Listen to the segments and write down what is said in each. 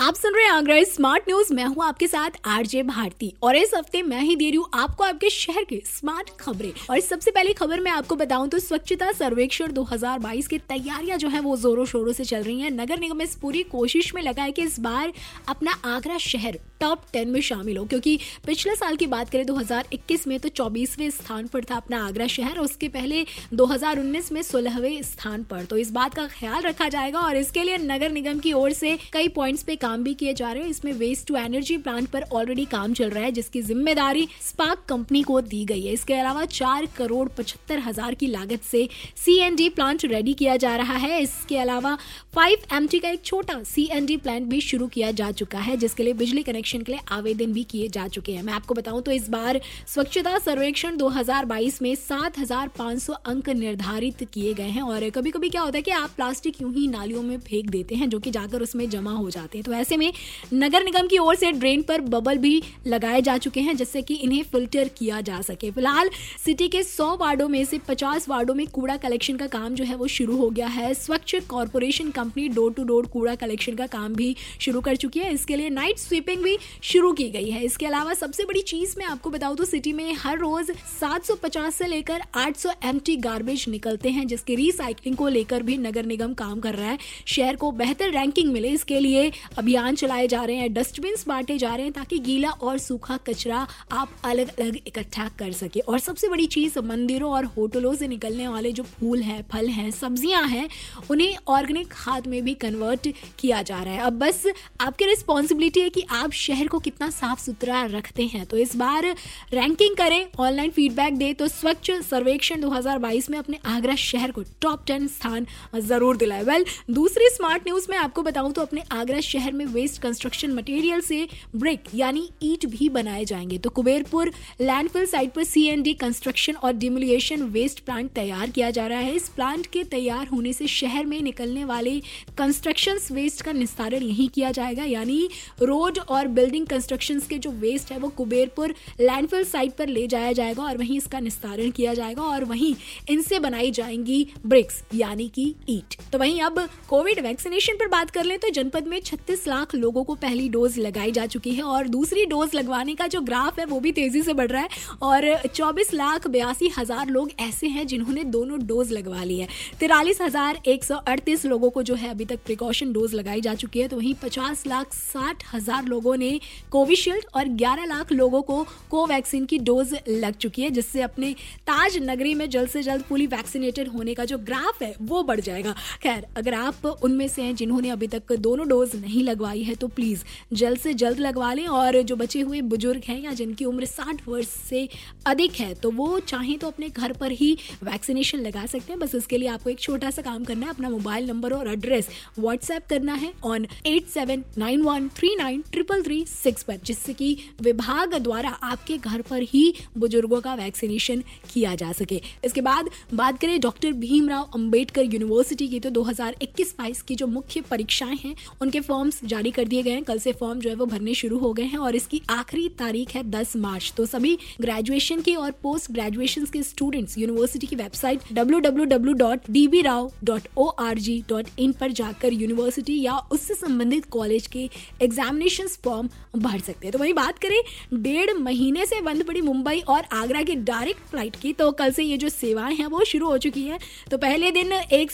आप सुन रहे हैं आगरा स्मार्ट न्यूज़ मैं हूँ आपके साथ आरजे भारती। और इस हफ़्ते मैं ही दे रही हूँ आपको आपके शहर के स्मार्ट खबरें। और सबसे पहली खबर मैं आपको बताऊँ तो स्वच्छता सर्वेक्षण 2022 की तैयारियाँ जो है वो जोरों शोरों से चल रही हैं। नगर निगम इस पूरी कोशिश में लगा है कि इस बार अपना आगरा शहर टॉप टेन में शामिल हो। क्योंकि पिछले साल की बात करें 2021 में तो चौबीसवें स्थान पर था अपना आगरा शहर उसके पहले 2019 में सोलहवें स्थान पर। तो इस बात का ख्याल रखा जाएगा और इसके लिए नगर निगम की ओर से कई पॉइंट्स पे काम भी किए जा रहे हैं इसमें वेस्ट टू एनर्जी प्लांट पर ऑलरेडी काम चल रहा है जिसकी ज़िम्मेदारी स्पार्क कंपनी को दी गई है। इसके अलावा चार करोड़ पचहत्तर हज़ार की लागत से सी प्लांट रेडी किया जा रहा है। इसके अलावा फाइव एम का एक छोटा सीएनजी प्लांट भी शुरू किया जा चुका है जिसके लिए बिजली कनेक्शन के लिए आवेदन भी किए जा चुके हैं। मैं आपको बताऊँ तो इस बार स्वच्छता सर्वेक्षण 2022 में 7,500 अंक निर्धारित किए गए हैं और कभी कभी क्या होता है कि आप प्लास्टिक यूँ ही नालियों में फेंक देते हैं जो कि जाकर उसमें जमा हो जाते हैं। तो ऐसे में नगर निगम की ओर से ड्रेन पर बबल भी लगाए जा चुके हैं, जिससे कि इन्हें फ़िल्टर किया जा सके। फ़िलहाल, सिटी के सौ वार्डो में से पचास वार्डो में कूड़ा कलेक्शन का काम जो है वो शुरू हो गया है। Swachh corporation company door to door कूड़ा कलेक्शन का काम भी शुरू कर चुकी है। इसके लिए नाइट स्वीपिंग भी शुरू की गई है। इसके अलावा सबसे बड़ी चीज़ मैं आपको बताऊँ तो सिटी में हर रोज 750 से लेकर 800 सौ गार्बेज निकलते हैं, जिसके रिसाइकलिंग को लेकर भी नगर निगम काम कर रहा है। शहर को बेहतर रैंकिंग मिले, इसके लिए अभियान चलाए जा रहे हैं डस्टबिन बांटे जा रहे हैं ताकि गीला और सूखा कचरा आप अलग अलग इकट्ठा कर सके। और सबसे बड़ी चीज़, मंदिरों और होटलों से निकलने वाले जो फूल हैं, फल हैं, सब्ज़ियाँ हैं, उन्हें ऑर्गेनिक खाद में भी कन्वर्ट किया जा रहा है। अब बस आपकी रिस्पॉन्सिबिलिटी है कि आप शहर को कितना साफ़ सुथरा रखते हैं। तो इस बार रैंकिंग करें ऑनलाइन फीडबैक दे तो स्वच्छ सर्वेक्षण 2022 में अपने आगरा शहर को टॉप टेन स्थान ज़रूर दिलाए। वेल दूसरी स्मार्ट न्यूज़ में आपको बताऊँ तो अपने आगरा शहर में वेस्ट कंस्ट्रक्शन मटेरियल से ब्रिक यानी ईट भी बनाए जाएँगे। तो कुबेरपुर लैंडफिल साइट पर सीएनडी कंस्ट्रक्शन और डिमोलिएशन वेस्ट प्लांट तैयार किया जा रहा है। इस प्लांट के तैयार होने से शहर में निकलने वाले कंस्ट्रक्शन वेस्ट का निस्तारण यही किया जाएगा। यानी रोड और बिल्डिंग कंस्ट्रक्शन के जो वेस्ट है, वो कुबेरपुर लैंडफिल साइट पर ले जाया जाएगा और वहीं इसका निस्तारण किया जाएगा और वहीं इनसे बनाई जाएँगी ब्रिक्स यानी कि ईट। तो वहीं अब कोविड वैक्सीनेशन पर बात कर ले तो जनपद में 36 लाख लोगों को पहली डोज लगाई जा चुकी है और दूसरी डोज लगवाने का जो ग्राफ है वो भी तेज़ी से बढ़ रहा है और चौबीस लाख बयासी हज़ार लोग ऐसे हैं जिन्होंने दोनों डोज लगवा ली है। तिरालीस हज़ार एक सौ अड़तीस लोगों को जो है अभी तक प्रिकॉशन डोज लगाई जा चुकी है तो वहीं पचास लाख साठ हज़ार लोगों ने कोविशील्ड और 11 लाख लोगों को कोवैक्सीन की डोज लग चुकी है, जिससे अपने ताज नगरी में जल्द से जल्द फुली वैक्सीनेटेड होने का जो ग्राफ है वो बढ़ जाएगा। खैर, अगर आप उनमें से हैं जिन्होंने अभी तक दोनों डोज नहीं लगवाई है तो प्लीज़ जल्द से जल्द लगवा लें। और जो बचे हुए बुज़ुर्ग हैं या जिनकी उम्र साठ वर्ष से अधिक है तो वो चाहें तो अपने घर पर ही वैक्सीनेशन लगा सकते हैं। बस इसके लिए आपको एक छोटा सा काम करना है, अपना मोबाइल नंबर और एड्रेस व्हाट्सएप करना है on eight seven nine one three nine triple three six पर, जिससे कि विभाग द्वारा आपके घर पर ही बुज़ुर्गों का वैक्सीनेशन किया जा सके। इसके बाद बात करें डॉक्टर भीमराव अंबेडकर यूनिवर्सिटी की तो 2021-22 की जो मुख्य परीक्षाएँ हैं, उनके फॉर्म्स जारी कर दिए गए हैं। कल से फॉर्म जो है वो भरने शुरू हो गए हैं और इसकी आखिरी तारीख है 10 मार्च। तो सभी ग्रेजुएशन के और पोस्ट ग्रेजुएशन के स्टूडेंट्स यूनिवर्सिटी की वेबसाइट www.dbrao.org.in पर जाकर यूनिवर्सिटी या उससे संबंधित कॉलेज के एग्जामिनेशन फॉर्म भर सकते हैं। तो वही बात करें, डेढ़ महीने से बंद पड़ी मुंबई और आगरा की डायरेक्ट फ़्लाइट की। तो कल से ये जो सेवाएँ हैं वो शुरू हो चुकी है। तो पहले दिन एक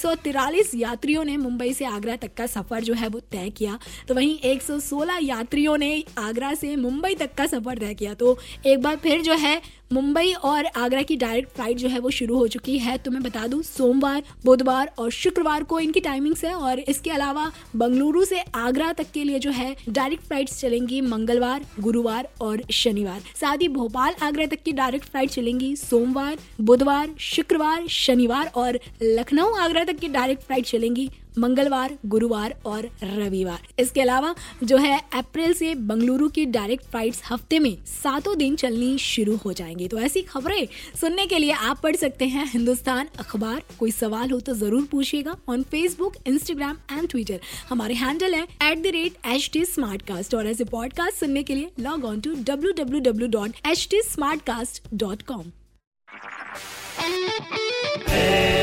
यात्रियों ने मुंबई से आगरा तक का सफ़र जो है वो तय किया। तो वहीं 116 यात्रियों ने आगरा से मुंबई तक का सफ़र तय किया। तो एक बार फिर जो है, मुंबई और आगरा की डायरेक्ट फ़्लाइट जो है वो शुरू हो चुकी है। तो मैं बता दूँ, सोमवार, बुधवार और शुक्रवार को इनकी टाइमिंग्स है और इसके अलावा बंगलुरु से आगरा तक के लिए जो है डायरेक्ट फ्लाइट्स चलेंगी मंगलवार, गुरुवार और शनिवार। साथ ही भोपाल, आगरा तक की डायरेक्ट फ़्लाइट चलेंगी सोमवार, बुधवार, शुक्रवार, शनिवार और लखनऊ, आगरा तक की डायरेक्ट फ़्लाइट चलेंगी मंगलवार, गुरुवार और रविवार। इसके अलावा जो है अप्रैल से बंगलुरु की डायरेक्ट फ्लाइट्स हफ़्ते में सातों दिन चलनी शुरू हो जाएँगी। तो ऐसी खबरें सुनने के लिए आप पढ़ सकते हैं हिंदुस्तान अखबार। कोई सवाल हो तो ज़रूर पूछिएगा on Facebook Instagram and Twitter हमारे हैंडल है at the rate H T smartcast और ऐसे पॉडकास्ट सुनने के लिए log on to W W W dot H T smartcast dot com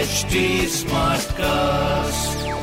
HD Smartcast.